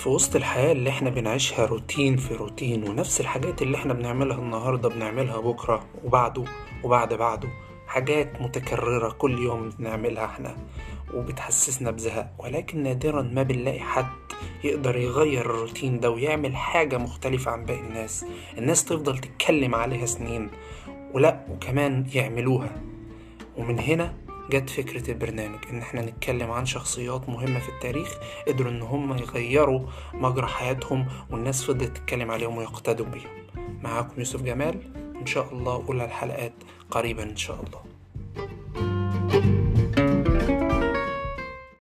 في وسط الحياة اللي إحنا بنعيشها روتين في روتين ونفس الحاجات اللي إحنا بنعملها النهاردة بنعملها بكرة وبعده وبعد بعده. حاجات متكررة كل يوم بنعملها إحنا وبتحسسنا بزهق. ولكن نادرا ما بنلاقي حد يقدر يغير الروتين ده ويعمل حاجة مختلفة عن باقي الناس. الناس تفضل تتكلم عليها سنين ولا وكمان يعملوها. ومن هنا جت فكرة البرنامج إن إحنا نتكلم عن شخصيات مهمة في التاريخ قدروا إن هم يغيروا مجرى حياتهم والناس فضلت تتكلم عليهم ويقتدوا بيهم. معاكم يوسف جمال إن شاء الله أولى الحلقات قريبا إن شاء الله.